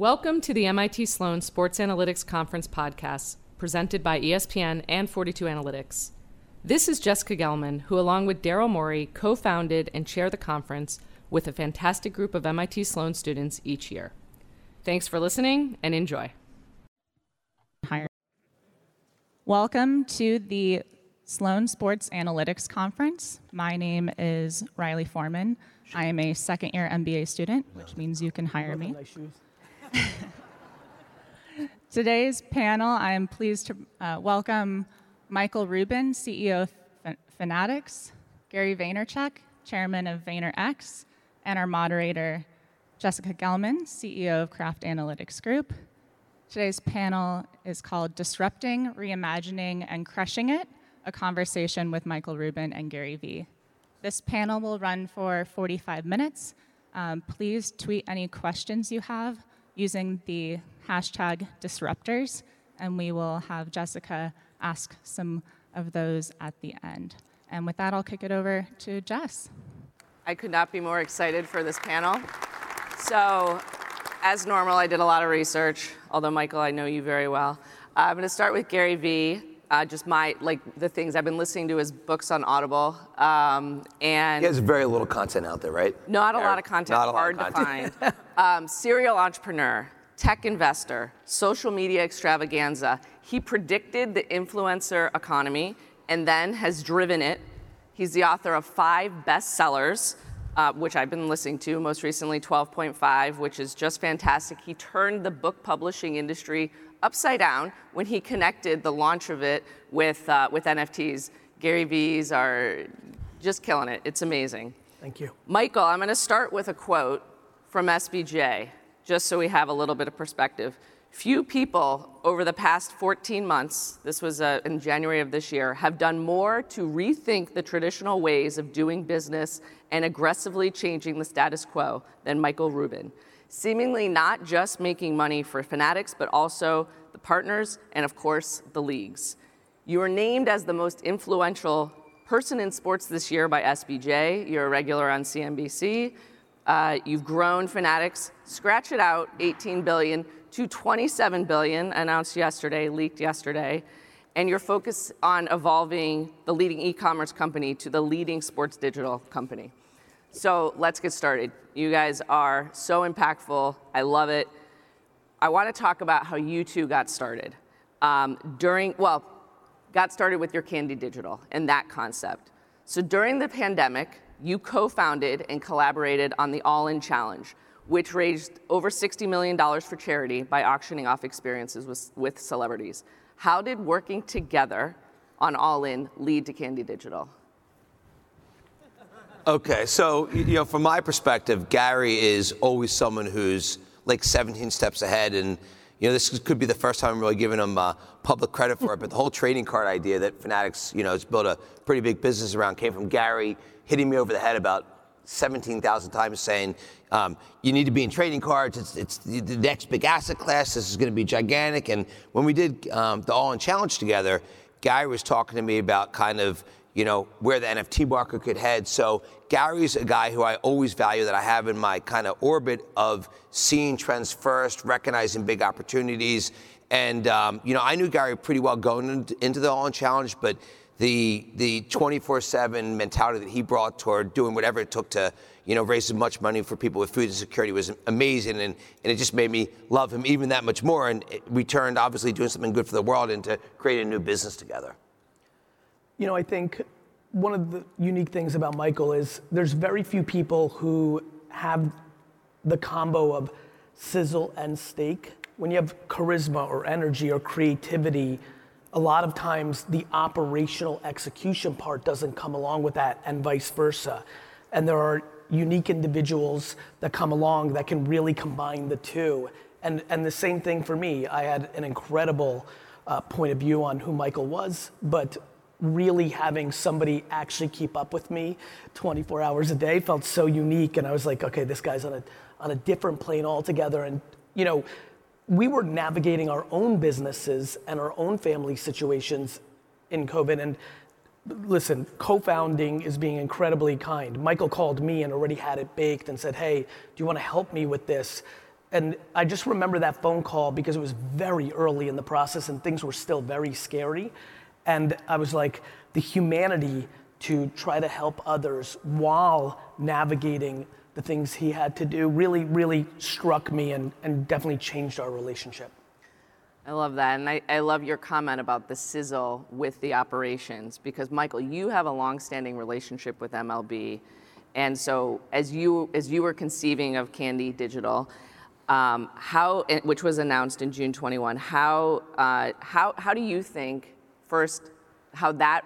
Welcome to the MIT Sloan Sports Analytics Conference podcast, presented by ESPN and 42 Analytics. This is Jessica Gelman, who, along with Daryl Morey, co founded and chair the conference with a fantastic group of MIT Sloan students each year. Thanks for listening and enjoy. Welcome to the Sloan Sports Analytics Conference. My name is Riley Foreman. I am a second year MBA student, which means you can hire me. Today's panel, I am pleased to uh, welcome Michael Rubin, CEO of Fanatics, Gary Vaynerchuk, chairman of VaynerX, and our moderator, Jessica Gelman, CEO of Kraft Analytics Group. Today's panel is called Disrupting, Reimagining, and Crushing It, a conversation with Michael Rubin and Gary Vee. This panel will run for 45 minutes. Um, please tweet any questions you have using the hashtag disruptors, and we will have Jessica ask some of those at the end. And with that, I'll kick it over to Jess. I could not be more excited for this panel. So, as normal, I did a lot of research, although, Michael, I know you very well. Uh, I'm going to start with Gary Vee uh, just my like the things I've been listening to his books on Audible, um, and he has very little content out there, right? Not a lot of content. Not a hard lot of content. to find. um, serial entrepreneur, tech investor, social media extravaganza. He predicted the influencer economy and then has driven it. He's the author of five bestsellers. Uh, which I've been listening to, most recently 12.5, which is just fantastic. He turned the book publishing industry upside down when he connected the launch of it with, uh, with NFTs. Gary V's are just killing it. It's amazing. Thank you. Michael, I'm going to start with a quote from SBJ, just so we have a little bit of perspective. Few people over the past 14 months, this was uh, in January of this year, have done more to rethink the traditional ways of doing business and aggressively changing the status quo than Michael Rubin seemingly not just making money for fanatics, but also the partners and, of course, the leagues. You were named as the most influential person in sports this year by SBJ. You're a regular on CNBC. Uh, you've grown Fanatics, scratch it out, 18 billion to 27 billion, announced yesterday, leaked yesterday. And you're focused on evolving the leading e-commerce company to the leading sports digital company. So let's get started. You guys are so impactful. I love it. I want to talk about how you two got started. Um, during, well, got started with your Candy Digital and that concept. So during the pandemic, you co founded and collaborated on the All In Challenge, which raised over $60 million for charity by auctioning off experiences with, with celebrities. How did working together on All In lead to Candy Digital? Okay, so you know, from my perspective, Gary is always someone who's like 17 steps ahead, and you know, this could be the first time I'm really giving him uh, public credit for it. But the whole trading card idea that Fanatics, you know, has built a pretty big business around came from Gary hitting me over the head about 17,000 times, saying um, you need to be in trading cards. It's, it's the, next big asset class. This is going to be gigantic. And when we did um, the All In Challenge together, Gary was talking to me about kind of you know, where the NFT market could head. So Gary's a guy who I always value that I have in my kind of orbit of seeing trends first, recognizing big opportunities. And, um, you know, I knew Gary pretty well going into the All In Challenge, but the the 24/7 mentality that he brought toward doing whatever it took to you know raise as much money for people with food insecurity was amazing and, and it just made me love him even that much more and we turned obviously doing something good for the world into creating a new business together you know, I think one of the unique things about Michael is there's very few people who have the combo of sizzle and steak. When you have charisma or energy or creativity, a lot of times the operational execution part doesn't come along with that, and vice versa. And there are unique individuals that come along that can really combine the two. And, and the same thing for me. I had an incredible uh, point of view on who Michael was, but really having somebody actually keep up with me 24 hours a day felt so unique. And I was like, okay, this guy's on a, on a different plane altogether. And, you know, we were navigating our own businesses and our own family situations in COVID. And listen, co founding is being incredibly kind. Michael called me and already had it baked and said, hey, do you want to help me with this? And I just remember that phone call because it was very early in the process and things were still very scary. And I was like, the humanity to try to help others while navigating the things he had to do really, really struck me and, and definitely changed our relationship. I love that. And I, I love your comment about the sizzle with the operations because, Michael, you have a long-standing relationship with MLB. And so, as you, as you were conceiving of Candy Digital, um, how, which was announced in June 21, how, uh, how, how do you think, first, how that,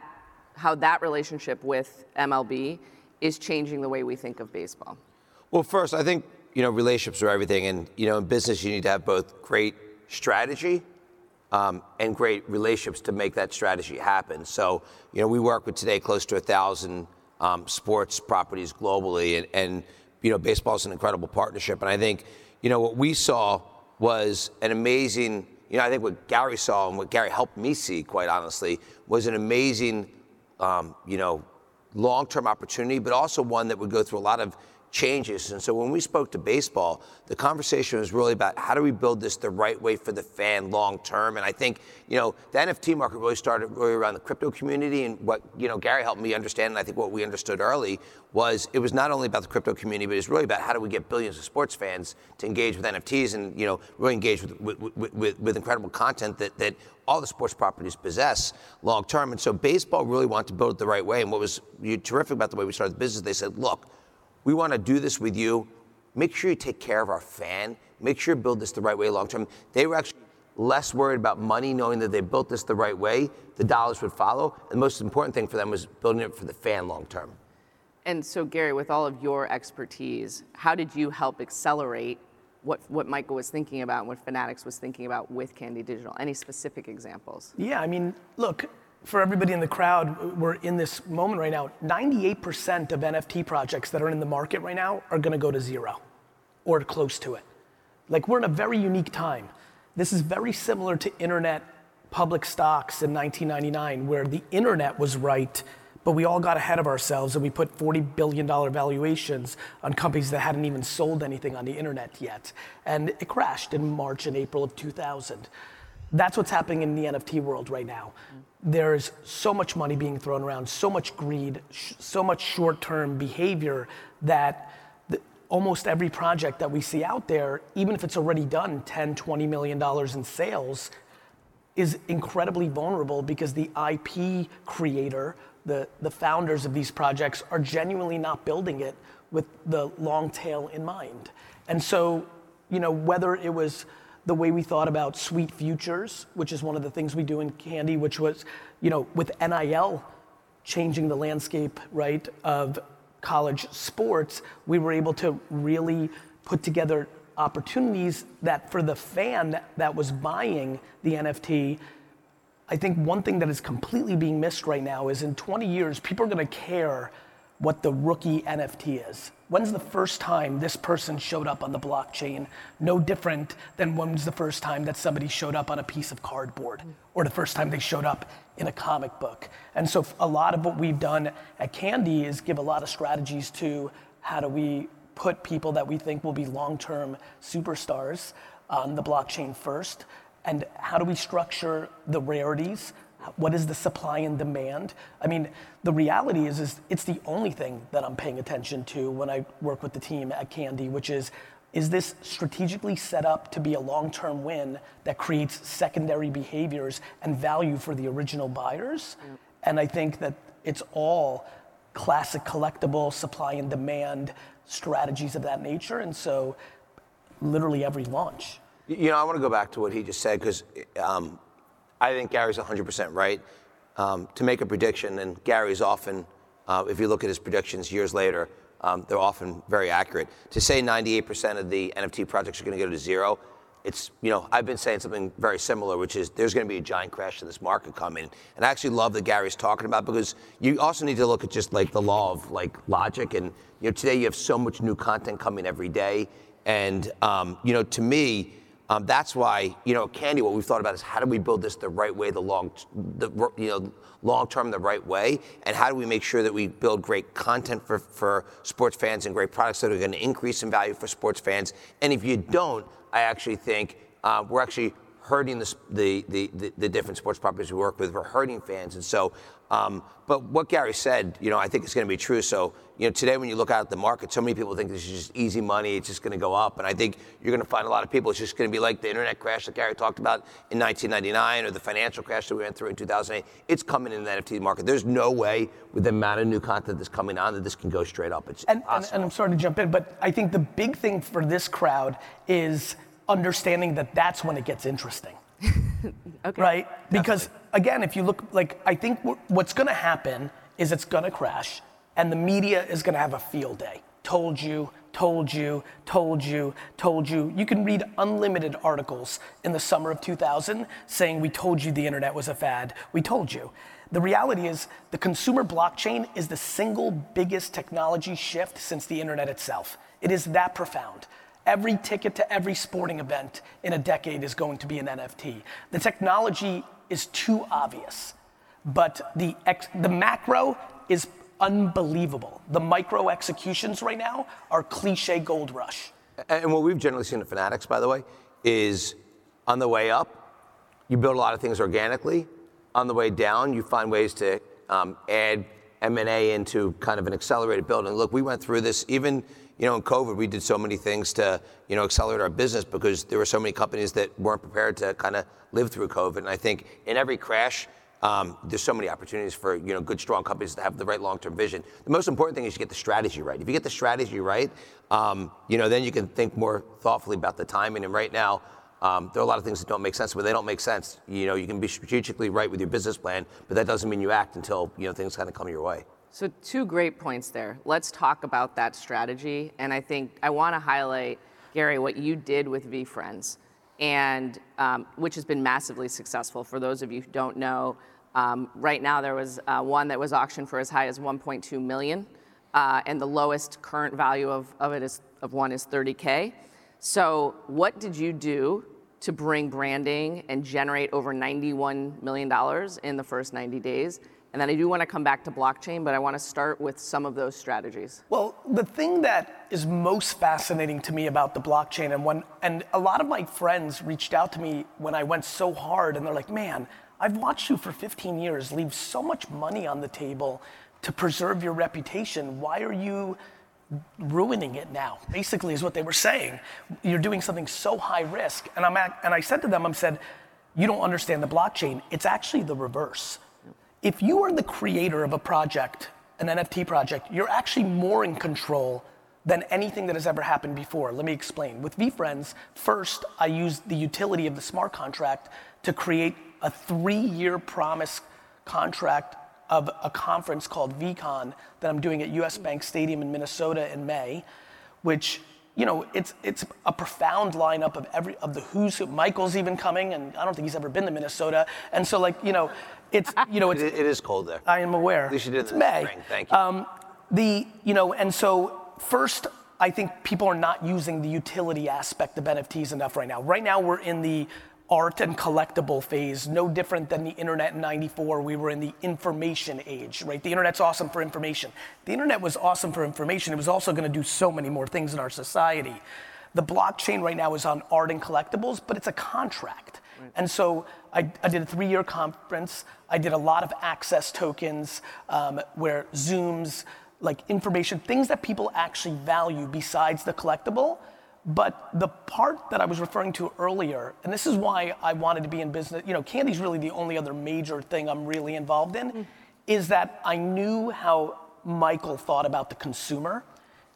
how that relationship with MLB is changing the way we think of baseball? Well, first, I think you know relationships are everything, and you know in business you need to have both great strategy um, and great relationships to make that strategy happen. So, you know, we work with today close to a thousand um, sports properties globally, and, and you know, baseball is an incredible partnership. And I think, you know, what we saw was an amazing. You know, I think what Gary saw and what Gary helped me see, quite honestly, was an amazing, um, you know, long-term opportunity, but also one that would go through a lot of changes. And so when we spoke to baseball, the conversation was really about how do we build this the right way for the fan long term. And I think, you know, the NFT market really started really around the crypto community. And what, you know, Gary helped me understand, and I think what we understood early was it was not only about the crypto community, but it's really about how do we get billions of sports fans to engage with NFTs and, you know, really engage with, with, with, with incredible content that, that all the sports properties possess long term. And so baseball really wanted to build it the right way. And what was terrific about the way we started the business, they said, look, we want to do this with you. Make sure you take care of our fan. Make sure you build this the right way long term. They were actually less worried about money, knowing that they built this the right way, the dollars would follow. And the most important thing for them was building it for the fan long term. And so, Gary, with all of your expertise, how did you help accelerate what, what Michael was thinking about and what Fanatics was thinking about with Candy Digital? Any specific examples? Yeah, I mean, look, for everybody in the crowd, we're in this moment right now. 98% of NFT projects that are in the market right now are going to go to zero or close to it. Like, we're in a very unique time. This is very similar to internet public stocks in 1999, where the internet was right, but we all got ahead of ourselves and we put $40 billion valuations on companies that hadn't even sold anything on the internet yet. And it crashed in March and April of 2000. That's what's happening in the NFT world right now. There's so much money being thrown around, so much greed, sh- so much short term behavior that the, almost every project that we see out there, even if it's already done 10, 20 million dollars in sales, is incredibly vulnerable because the IP creator, the, the founders of these projects, are genuinely not building it with the long tail in mind. And so, you know, whether it was the way we thought about sweet futures, which is one of the things we do in Candy, which was, you know, with NIL changing the landscape, right, of college sports, we were able to really put together opportunities that for the fan that was buying the NFT, I think one thing that is completely being missed right now is in 20 years, people are gonna care what the rookie NFT is. When's the first time this person showed up on the blockchain? No different than when's the first time that somebody showed up on a piece of cardboard or the first time they showed up in a comic book. And so a lot of what we've done at Candy is give a lot of strategies to how do we put people that we think will be long-term superstars on the blockchain first and how do we structure the rarities what is the supply and demand? I mean, the reality is, is it's the only thing that I'm paying attention to when I work with the team at Candy, which is, is this strategically set up to be a long-term win that creates secondary behaviors and value for the original buyers? Yep. And I think that it's all classic collectible supply and demand strategies of that nature. And so literally every launch. You know, I want to go back to what he just said because um, I think Gary's 100% right. Um, to make a prediction, and Gary's often, uh, if you look at his predictions years later, um, they're often very accurate. To say 98% of the NFT projects are going to go to zero, it's, you know, I've been saying something very similar, which is there's going to be a giant crash in this market coming. And I actually love that Gary's talking about because you also need to look at just like the law of like logic. And, you know, today you have so much new content coming every day. And, um, you know, to me, Um, that's why, you know, Candy, what we've thought about is how do we build this the right way, the long, you know, long term, the right way, and how do we make sure that we build great content for, for sports fans and great products that are going to increase in value for sports fans. And if you don't, I actually think uh, we're actually hurting the, the, the, the, different sports properties we work with. We're hurting fans. And so, um, but what Gary said, you know, I think is going to be true. So, you know, today when you look out at the market, so many people think this is just easy money. It's just going to go up. And I think you're going to find a lot of people, it's just going to be like the internet crash that Gary talked about in 1999 or the financial crash that we went through in 2008. It's coming in the NFT market. There's no way with the amount of new content that's coming on that this can go straight up. It's and, and, and I'm sorry to jump in, but I think the big thing for this crowd is understanding that that's when it gets interesting. okay. Right? Because again, if you look, like, I think what's going to happen is it's going to crash, and the media is going to have a field day. Told you, told you, told you, told you. You can read unlimited articles in the summer of 2000 saying, We told you the internet was a fad. We told you. The reality is, the consumer blockchain is the single biggest technology shift since the internet itself. It is that profound. Every ticket to every sporting event in a decade is going to be an NFT. The technology is too obvious, but the, ex- the macro is unbelievable. The micro executions right now are cliche gold rush. And what we've generally seen at Fanatics, by the way, is on the way up, you build a lot of things organically. On the way down, you find ways to um, add M&A into kind of an accelerated build. And look, we went through this even you know, in COVID, we did so many things to, you know, accelerate our business because there were so many companies that weren't prepared to kind of live through COVID. And I think in every crash, um, there's so many opportunities for you know good, strong companies to have the right long-term vision. The most important thing is you get the strategy right. If you get the strategy right, um, you know, then you can think more thoughtfully about the timing. And right now, um, there are a lot of things that don't make sense, but they don't make sense. You know, you can be strategically right with your business plan, but that doesn't mean you act until you know things kind of come your way. So, two great points there. Let's talk about that strategy. And I think I want to highlight, Gary, what you did with VeeFriends, and um, which has been massively successful. For those of you who don't know, um, right now there was uh, one that was auctioned for as high as 1.2 million, uh, and the lowest current value of, of it is of one is 30k. So, what did you do to bring branding and generate over 91 million dollars in the first 90 days? And then I do want to come back to blockchain, but I want to start with some of those strategies. Well, the thing that is most fascinating to me about the blockchain, and when and a lot of my friends reached out to me when I went so hard, and they're like, "Man, I've watched you for 15 years, leave so much money on the table to preserve your reputation. Why are you?" ruining it now basically is what they were saying you're doing something so high risk and i'm at, and i said to them i said you don't understand the blockchain it's actually the reverse if you are the creator of a project, an NFT project, you're actually more in control than anything that has ever happened before. Let me explain. With VeeFriends, first, I used the utility of the smart contract to create a three year promise contract of a conference called VeeCon that I'm doing at US Bank Stadium in Minnesota in May, which you know, it's it's a profound lineup of every of the who's who. Michael's even coming, and I don't think he's ever been to Minnesota. And so, like, you know, it's you know, it's, it, it is cold there. I am aware. At least you did it's May. Spring. Thank you. Um, the you know, and so first, I think people are not using the utility aspect of NFTs enough right now. Right now, we're in the art and collectible phase, no different than the internet in 94. We were in the information age, right? The internet's awesome for information. The internet was awesome for information. It was also going to do so many more things in our society. The blockchain right now is on art and collectibles, but it's a contract. Right. And so I, I, did a three year conference. I did a lot of access tokens um, where Zooms, like information, things that people actually value besides the collectible but the part that I was referring to earlier, and this is why I wanted to be in business, you know, candy's really the only other major thing I'm really involved in, mm. is that I knew how Michael thought about the consumer.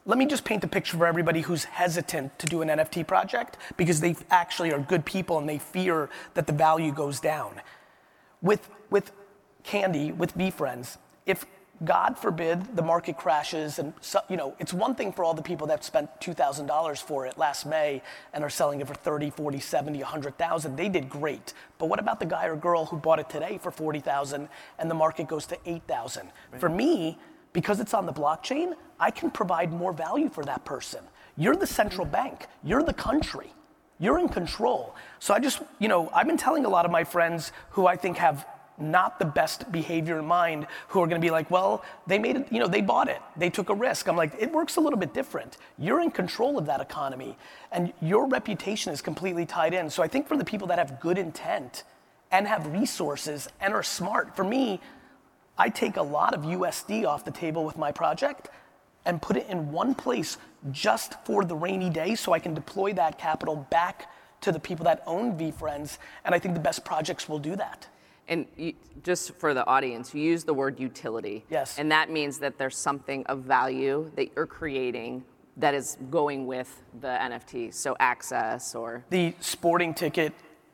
Let me just paint a picture for everybody who's hesitant to do an NFT project because they actually are good people and they fear that the value goes down. With, with Candy, with VeeFriends, if God forbid the market crashes and so, you know it's one thing for all the people that spent $2,000 for it last May and are selling it for 30, 40, 70, 100,000 they did great. But what about the guy or girl who bought it today for 40,000 and the market goes to 8,000 right. for me because it's on the blockchain I can provide more value for that person. You're the central mm. bank. You're the country. You're in control. So I just, you know, I've been telling a lot of my friends who I think have not the best behavior in mind who are going to be like, well, they made it, you know, they bought it. They took a risk. I'm like, it works a little bit different. You're in control of that economy and your reputation is completely tied in. So I think for the people that have good intent and have resources and are smart, for me, I take a lot of USD off the table with my project and put it in one place just for the rainy day so I can deploy that capital back to the people that own VeeFriends. And I think the best projects will do that. And you, just for the audience, you use the word utility. Yes. And that means that there's something of value that you're creating that is going with the NFT. So access or the sporting ticket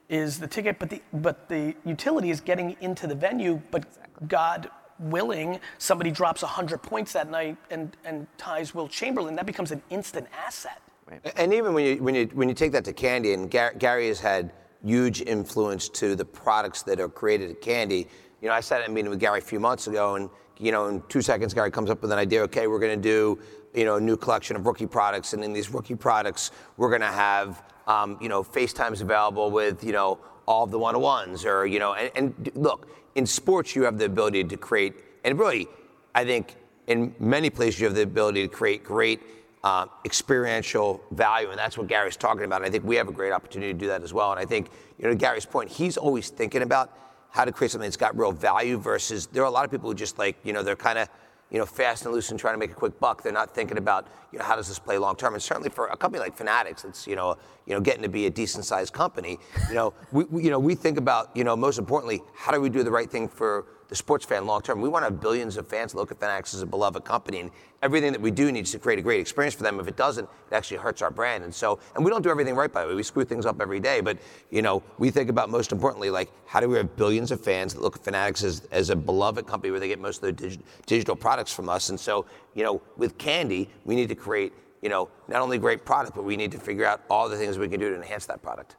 is the ticket, but the but the utility is getting into the venue. But exactly. God willing, somebody drops 100 points that night and, and ties Wilt Chamberlain, that becomes an instant asset. Right. And even when you, when, you, when you take that to Candy, and Gary, Gary has had huge influence to the products that are created at Candy. You know, I sat at a meeting with Gary a few months ago, and you know, in two seconds, Gary comes up with an idea. Okay, we're going to do you know a new collection of rookie products, and in these rookie products, we're going to have um, you know FaceTimes available with you know all of the one-on-ones, or you know, and, and look, in sports, you have the ability to create, and really, I think in many places you have the ability to create great uh, experiential value, and that's what Gary's talking about. And I think we have a great opportunity to do that as well. And I think, you know, Gary's point, he's always thinking about how to create something that's got real value versus there are a lot of people who just like, you know, they're kind of, you know, fast and loose and trying to make a quick buck. They're not thinking about, you know, how does this play long term. And certainly for a company like Fanatics, that's, you know, you know, getting to be a decent sized company, you know, we, we, you know, we think about, you know, most importantly, how do we do the right thing for the sports fan long term. We want to have billions of fans look at Fanatics as a beloved company, and everything that we do needs to create a great experience for them. If it doesn't, it actually hurts our brand. And so, and we don't do everything right by the way. We screw things up every day. But you know, we think about most importantly, like how do we have billions of fans that look at Fanatics as, as a beloved company where they get most of their dig- digital products from us. And so, you know, with Candy, we need to create you know not only great product, but we need to figure out all the things we can do to enhance that product.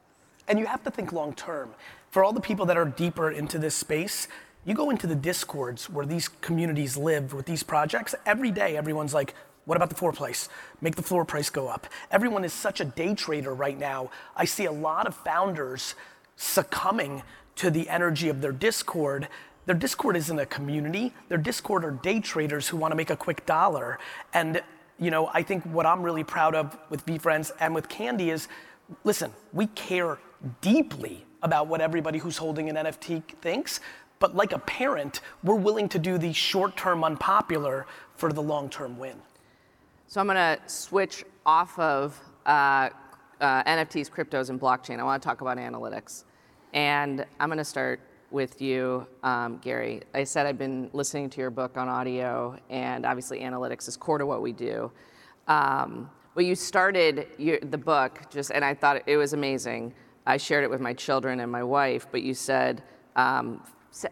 And you have to think long term. For all the people that are deeper into this space, you go into the discords where these communities live with these projects, every day everyone's like, what about the floor price? Make the floor price go up. Everyone is such a day trader right now. I see a lot of founders succumbing to the energy of their Discord. Their Discord isn't a community. Their Discord are day traders who want to make a quick dollar. And you know, I think what I'm really proud of with VeeFriends and with Candy is, listen, we care deeply about what everybody who's holding an NFT thinks, but like a parent, we're willing to do the short term unpopular for the long term win. So I'm going to switch off of uh, uh, NFTs, cryptos, and blockchain. I want to talk about analytics. And I'm going to start with you, um, Gary. I said I've been listening to your book on audio, and obviously analytics is core to what we do. Um, well, you started your, the book just, and I thought it was amazing. I shared it with my children and my wife, but you said um,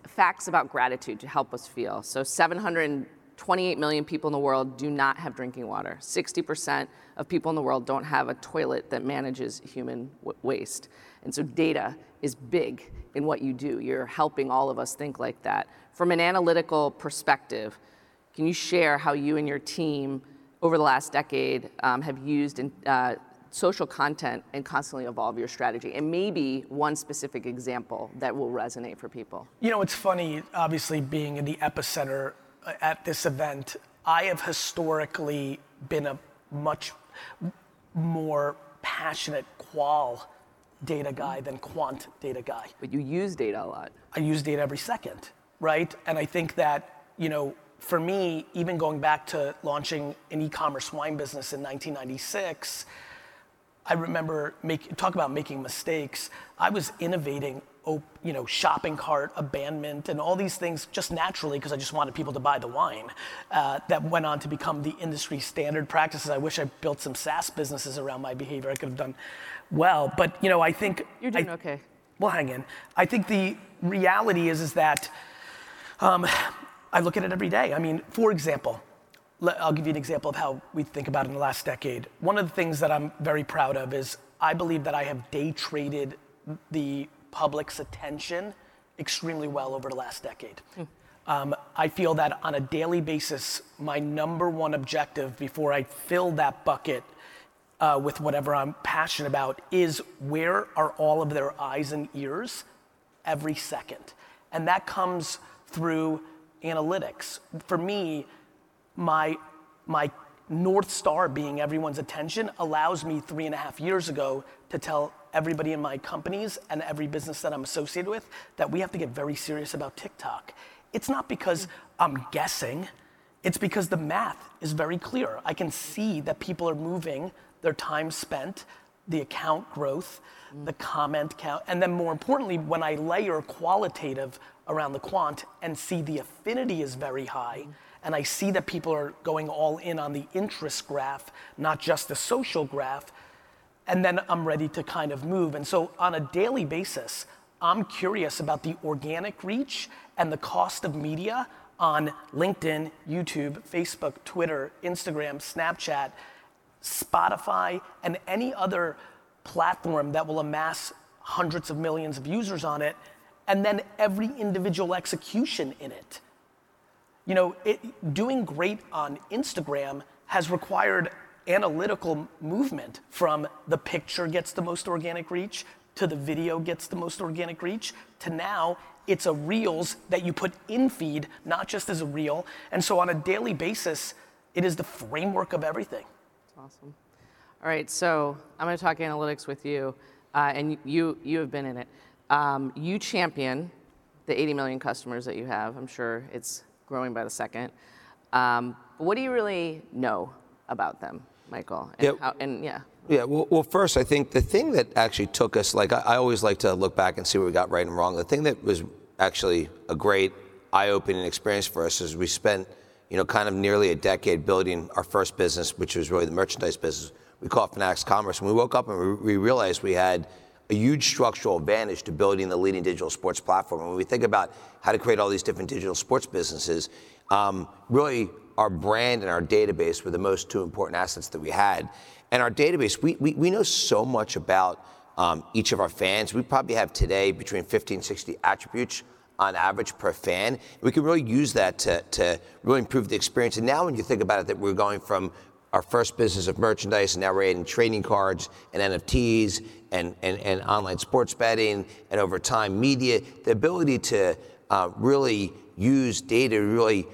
facts about gratitude to help us feel. So 728 million people in the world do not have drinking water. 60% of people in the world don't have a toilet that manages human w- waste. And so data is big in what you do. You're helping all of us think like that. From an analytical perspective, can you share how you and your team over the last decade um, have used in, uh, social content and constantly evolve your strategy? And maybe one specific example that will resonate for people. You know, it's funny, obviously, being in the epicenter uh, at this event, I have historically been a much more passionate qual data guy than quant data guy. But you use data a lot. I use data every second, right? And I think that, you know, for me, even going back to launching an e-commerce wine business in 1996, I remember make, talk about making mistakes. I was innovating, you know, shopping cart abandonment and all these things just naturally because I just wanted people to buy the wine. Uh, that went on to become the industry standard practices. I wish I built some SaaS businesses around my behavior. I could have done well, but you know, I think you're doing I, okay. Well, hang in. I think the reality is is that um, I look at it every day. I mean, for example I'll give you an example of how we think about it in the last decade. One of the things that I'm very proud of is I believe that I have day traded the public's attention extremely well over the last decade. Mm. Um, I feel that on a daily basis, my number one objective before I fill that bucket uh, with whatever I'm passionate about is where are all of their eyes and ears every second. And that comes through analytics. For me, my, my North Star being everyone's attention allows me three and a half years ago to tell everybody in my companies and every business that I'm associated with that we have to get very serious about TikTok. It's not because I'm guessing, it's because the math is very clear. I can see that people are moving their time spent, the account growth, the comment count, and then more importantly, when I layer qualitative around the quant and see the affinity is very high. And I see that people are going all in on the interest graph, not just the social graph, and then I'm ready to kind of move. And so on a daily basis, I'm curious about the organic reach and the cost of media on LinkedIn, YouTube, Facebook, Twitter, Instagram, Snapchat, Spotify, and any other platform that will amass hundreds of millions of users on it, and then every individual execution in it. You know, it, doing great on Instagram has required analytical movement from the picture gets the most organic reach to the video gets the most organic reach to now it's a reels that you put in feed, not just as a reel. And so on a daily basis, it is the framework of everything. That's awesome. All right, so I'm going to talk analytics with you, uh, and you you have been in it. Um, you champion the 80 million customers that you have. I'm sure it's growing by the second. Um, what do you really know about them? Michael? And, yeah. How, and yeah. Yeah, well, well, first, I think the thing that actually took us, like, I, I, always like to look back and see what we got right and wrong. The thing that was actually a great eye opening experience for us is we spent, you know, kind of nearly a decade building our first business, which was really the merchandise business. We call it Fanatics Commerce. And we woke up and we, we realized we had a huge structural advantage to building the leading digital sports platform. And when we think about how to create all these different digital sports businesses, um, really our brand and our database were the most two important assets that we had. And our database, we, we, we know so much about um, each of our fans. We probably have today between 50 and 60 attributes on average per fan. We can really use that to, to really improve the experience. And now when you think about it, that we're going from our first business of merchandise, and now we're adding trading cards and NFTs and, and, and online sports betting, and over time, media, the ability to uh, really use data to really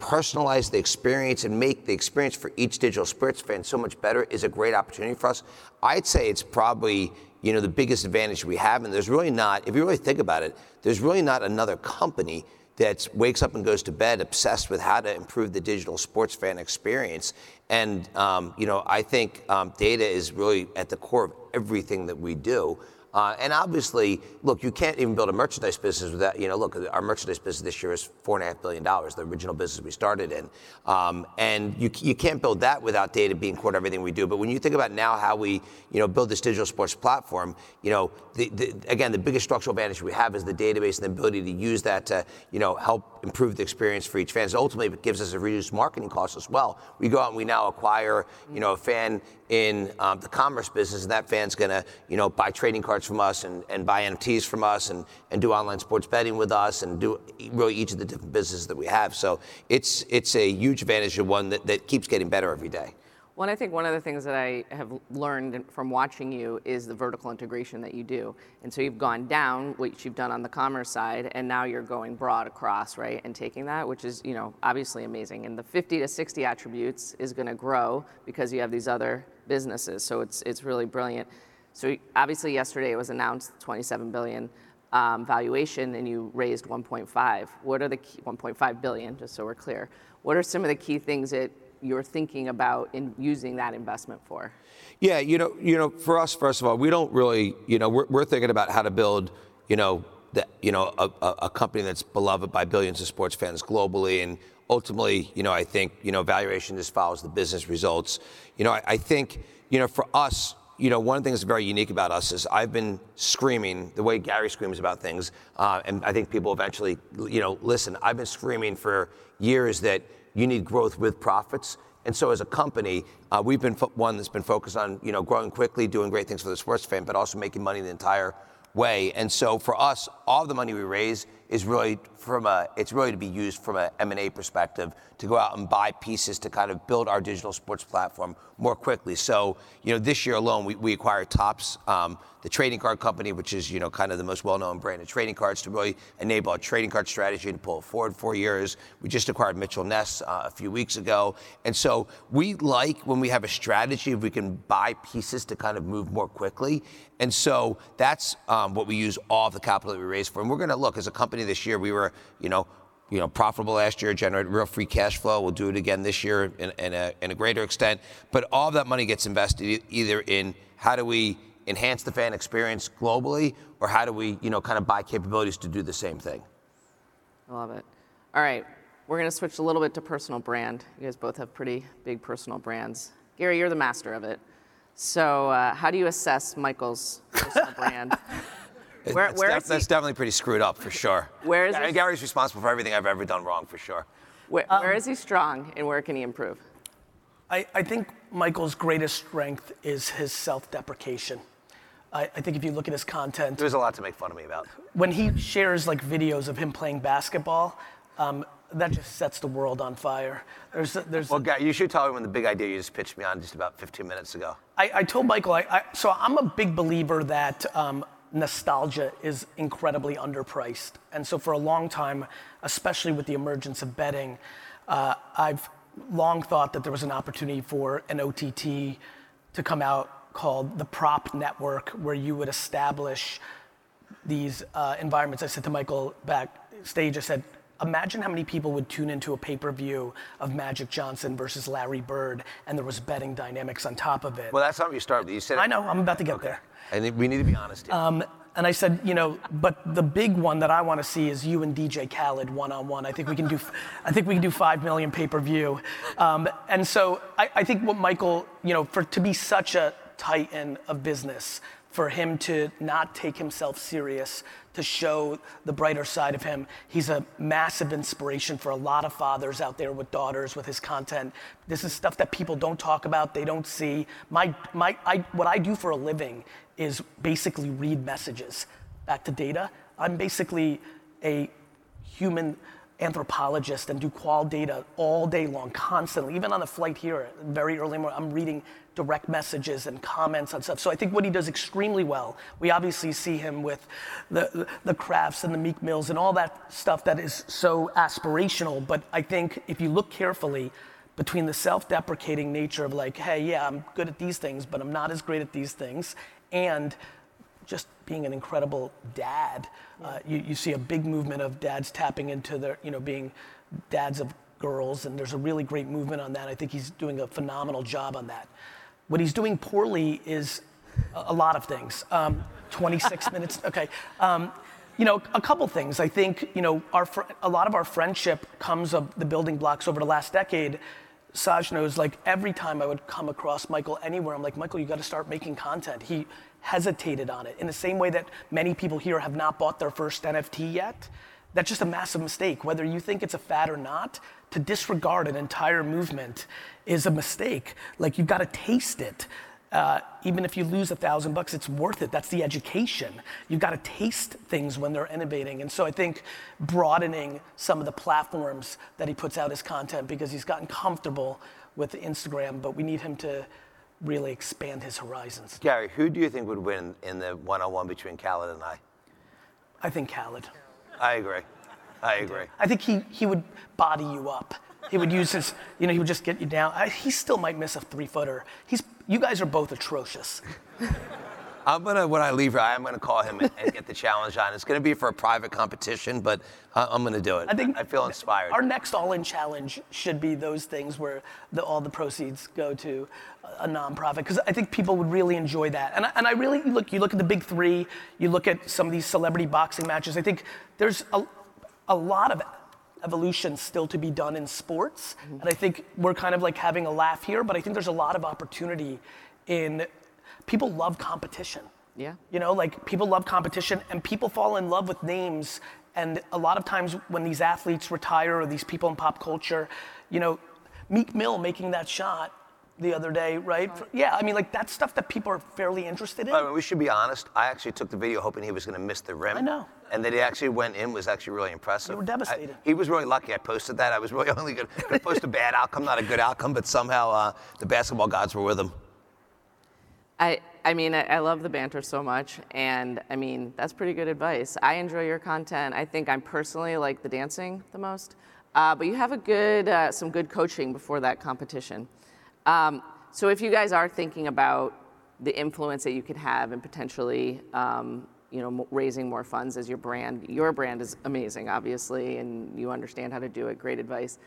personalize the experience and make the experience for each digital sports fan so much better is a great opportunity for us. I'd say it's probably you know the biggest advantage we have, and there's really not, if you really think about it, there's really not another company that wakes up and goes to bed obsessed with how to improve the digital sports fan experience. And um, you know, I think um, data is really at the core of everything that we do. Uh, and obviously, look, you can't even build a merchandise business without, you know, look, our merchandise business this year is $4.5 billion, the original business we started in. Um, and you, you can't build that without data being core to everything we do. But when you think about now how we, you know, build this digital sports platform, you know, the, the, again, the biggest structural advantage we have is the database and the ability to use that to, you know, help improve the experience for each fan. So ultimately, it gives us a reduced marketing cost as well. We go out and we now acquire, you know, a fan in um, the commerce business, and that fan's going to, you know, buy trading cards from us and, and buy NFTs from us and, and do online sports betting with us and do really each of the different businesses that we have. So it's it's a huge advantage and one that, that keeps getting better every day. Well, I think one of the things that I have learned from watching you is the vertical integration that you do. And so you've gone down, which you've done on the commerce side, and now you're going broad across, right? And taking that, which is, you know, obviously amazing. And the 50 to 60 attributes is going to grow because you have these other businesses. So it's it's really brilliant. So obviously yesterday it was announced 27 billion um, valuation, and you raised 1.5. What are the key, 1.5 billion? Just so we're clear. What are some of the key things that you're thinking about in using that investment for? Yeah, you know, you know, for us, first of all, we don't really, you know, we're, we're thinking about how to build, you know, the, you know, a, a, company that's beloved by billions of sports fans globally, and ultimately, you know, I think, you know, valuation just follows the business results. You know, I, I think, you know, for us, you know, one of the things that's very unique about us is I've been screaming the way Gary screams about things, uh, and I think people eventually, you know, listen. I've been screaming for years that you need growth with profits. And so as a company, uh, we've been one that's been focused on, you know, growing quickly, doing great things for the sports fan, but also making money the entire way. And so for us, all the money we raise is really from a, it's really to be used from an M&A perspective to go out and buy pieces to kind of build our digital sports platform more quickly. So, you know, this year alone, we, we acquired Topps, um, the trading card company, which is, you know, kind of the most well-known brand of trading cards to really enable our trading card strategy to pull forward four years. We just acquired Mitchell Ness uh, a few weeks ago. And so we like when we have a strategy, if we can buy pieces to kind of move more quickly. And so that's um, what we use all of the capital that we raise for. And we're going to look as a company this year. We were, you know, you know, profitable last year, generated real free cash flow. We'll do it again this year in, in, a, in a greater extent. But all of that money gets invested either in how do we enhance the fan experience globally, or how do we, you know, kind of buy capabilities to do the same thing? I love it. All right, we're going to switch a little bit to personal brand. You guys both have pretty big personal brands. Gary, you're the master of it. So, uh, how do you assess Michael's personal brand? Where, where def- that's definitely pretty screwed up for sure. Where is Gary, Gary's responsible for everything I've ever done wrong for sure. Where, um, where is he strong and where can he improve? I, I think Michael's greatest strength is his self deprecation. I, I, think if you look at his content, there's a lot to make fun of me about. When he shares like videos of him playing basketball, um, that just sets the world on fire. There's, there's. Well, Guy, you should tell everyone the big idea you just pitched me on just about 15 minutes ago. I, I told Michael, I, I, so I'm a big believer that um, nostalgia is incredibly underpriced, and so for a long time, especially with the emergence of betting, uh, I've long thought that there was an opportunity for an OTT to come out called the Prop Network, where you would establish these uh, environments. I said to Michael backstage, I said, imagine how many people would tune into a pay-per-view of Magic Johnson versus Larry Bird, and there was betting dynamics on top of it. Well, that's not what you started. You said. I know. I'm about to get okay. there. And we need to be honest here. Um, and I said, you know, but the big one that I want to see is you and DJ Khaled one on one. I think we can do, I think we can do five million pay per view. Um, and so I, I think what Michael, you know, for to be such a titan of business, for him to not take himself serious, to show the brighter side of him. He's a massive inspiration for a lot of fathers out there with daughters with his content. This is stuff that people don't talk about, they don't see. My, my, I, what I do for a living is basically read messages back to data. I'm basically a human anthropologist and do qual data all day long, constantly. Even on the flight here, very early morning, I'm reading direct messages and comments on stuff. So I think what he does extremely well, we obviously see him with the, the Krafts and the Meek Mills and all that stuff that is so aspirational. But I think if you look carefully, between the self-deprecating nature of like, hey, yeah, I'm good at these things, but I'm not as great at these things, and just being an incredible dad. Uh, you, you see a big movement of dads tapping into their, you know, being dads of girls, and there's a really great movement on that. I think he's doing a phenomenal job on that. What he's doing poorly is a, lot of things. Um, 26 minutes, okay. Um, you know, a couple things. I think, you know, our fr- a lot of our friendship comes of the building blocks over the last decade. Saj knows, like, every time I would come across Michael anywhere, I'm like, Michael, you got to start making content. He hesitated on it. In the same way that many people here have not bought their first NFT yet, that's just a massive mistake. Whether you think it's a fad or not, to disregard an entire movement is a mistake. Like you've got to taste it. Uh, even if you lose a thousand bucks, it's worth it. That's the education. You've got to taste things when they're innovating. And so I think broadening some of the platforms that he puts out his content because he's gotten comfortable with Instagram, but we need him to really expand his horizons. Gary, who do you think would win in the one-on-one between Khaled and I? I think Khaled. I agree. I agree. I think he, he would body you up. He would use his, you know, he would just get you down. I, he still might miss a three footer. He's, you guys are both atrocious. I'm gonna when I leave here, I'm gonna call him and, and get the challenge on. It's gonna be for a private competition, but uh, I'm gonna do it. I think I feel inspired. Our next all-in challenge should be those things where the, all the proceeds go to a nonprofit because I think people would really enjoy that. And I, and I really look. You look at the big three. You look at some of these celebrity boxing matches. I think there's a, a lot of evolution still to be done in sports. Mm-hmm. And I think we're kind of like having a laugh here, but I think there's a lot of opportunity in people love competition. Yeah. You know, like people love competition and people fall in love with names. And a lot of times when these athletes retire or these people in pop culture, you know, Meek Mill making that shot the other day, right? Yeah, I mean, like that's stuff that people are fairly interested in. I mean, we should be honest. I actually took the video hoping he was going to miss the rim. I know. And that he actually went in was actually really impressive. You were devastated. I- he was really lucky. I posted that. I was really only going to post a bad outcome, not a good outcome, but somehow uh, the basketball gods were with him. I, I mean, I, I love the banter so much, and I mean, that's pretty good advice. I enjoy your content. I think I'm personally like the dancing the most, uh, but you have a good, uh, some good coaching before that competition. Um, so if you guys are thinking about the influence that you could have and potentially, um, you know, raising more funds as your brand, your brand is amazing, obviously, and you understand how to do it. Great advice.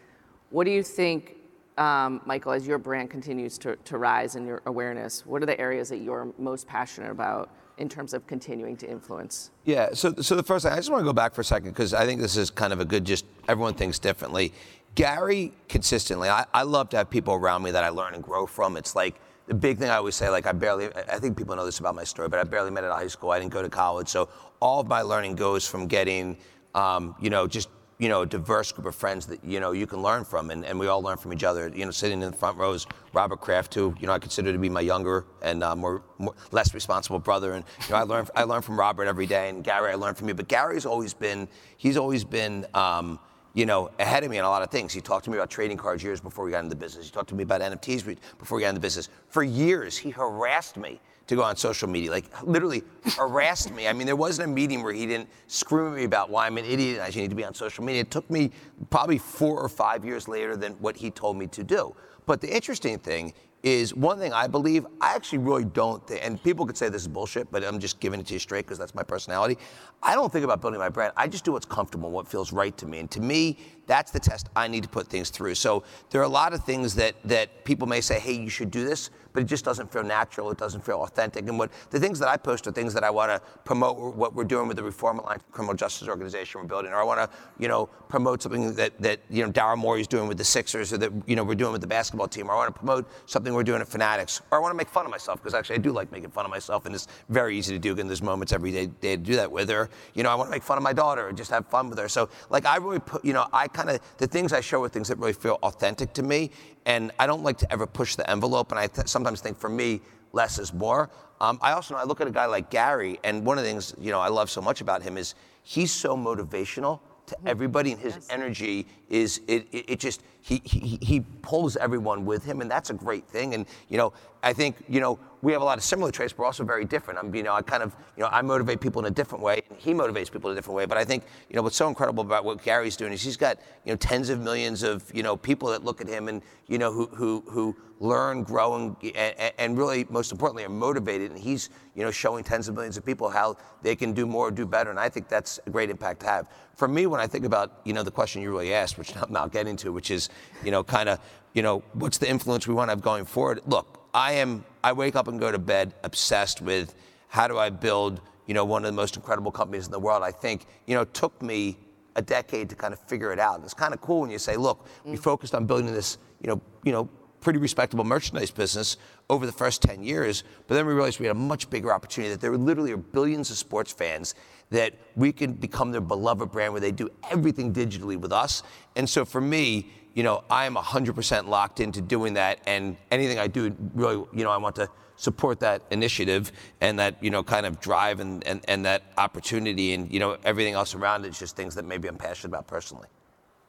What do you think um, Michael, as your brand continues to, to rise in your awareness, what are the areas that you're most passionate about in terms of continuing to influence? Yeah. So, so the first thing, I just want to go back for a second because I think this is kind of a good. Just everyone thinks differently. Gary consistently. I, I love to have people around me that I learn and grow from. It's like the big thing I always say. Like I barely. I think people know this about my story, but I barely met at high school. I didn't go to college, so all of my learning goes from getting, um, you know, just you know, a diverse group of friends that, you know, you can learn from, and, and we all learn from each other. You know, sitting in the front rows, Robert Kraft, who, you know, I consider to be my younger and uh, more, more, less responsible brother. And, you know, I learn, I learn from Robert every day, and Gary, I learn from you. But Gary's always been, he's always been, um, you know, ahead of me in a lot of things. He talked to me about trading cards years before we got into the business. He talked to me about NFTs before we got into the business. For years, he harassed me to go on social media, like literally harassed me. I mean, there wasn't a meeting where he didn't scream at me about why I'm an idiot and I should need to be on social media. It took me probably four or five years later than what he told me to do. But the interesting thing is one thing I believe, I actually really don't think, and people could say this is bullshit, but I'm just giving it to you straight because that's my personality. I don't think about building my brand. I just do what's comfortable, what feels right to me. And to me, that's the test I need to put things through. So there are a lot of things that, that people may say, hey, you should do this, but it just doesn't feel natural. It doesn't feel authentic. And what the things that I post are things that I want to promote what we're doing with the Reform Alliance criminal justice organization we're building, or I want to, you know, promote something that, that you know, Daryl Morey is doing with the Sixers, or that, you know, we're doing with the basketball team, or I want to promote something we're doing at Fanatics, or I want to make fun of myself, because actually I do like making fun of myself, and it's very easy to do, and there's moments every day, day to do that with her. You know, I want to make fun of my daughter, or just have fun with her. So, like, I really put, you know, I kind of, the things I show are things that really feel authentic to me, and I don't like to ever push the envelope, and I th- sometimes think for me, less is more. Um, I also know I look at a guy like Gary, and one of the things you know I love so much about him is he's so motivational to everybody, and his energy is it, it, it just he, he he pulls everyone with him, and that's a great thing. And you know I think you know we have a lot of similar traits, but we're also very different. I'm you know I kind of you know I motivate people in a different way, and he motivates people in a different way. But I think you know what's so incredible about what Gary's doing is he's got you know tens of millions of you know people that look at him and you know who who who learn, grow, and, and, and really, most importantly, are motivated. And he's, you know, showing tens of millions of people how they can do more, do better. And I think that's a great impact to have. For me, when I think about, you know, the question you really asked, which I'm not getting to, which is, you know, kind of, you know, what's the influence we want to have going forward? Look, I am, I wake up and go to bed obsessed with how do I build, you know, one of the most incredible companies in the world. I think, you know, it took me a decade to kind of figure it out. And it's kind of cool when you say, look, we mm. focused on building this, you know, you know, pretty respectable merchandise business over the first 10 years. But then we realized we had a much bigger opportunity that there literally are billions of sports fans that we can become their beloved brand where they do everything digitally with us. And so for me, you know, I am 100% locked into doing that. And anything I do, really, you know, I want to support that initiative and that, you know, kind of drive and, and, and that opportunity. And, you know, everything else around it is just things that maybe I'm passionate about personally.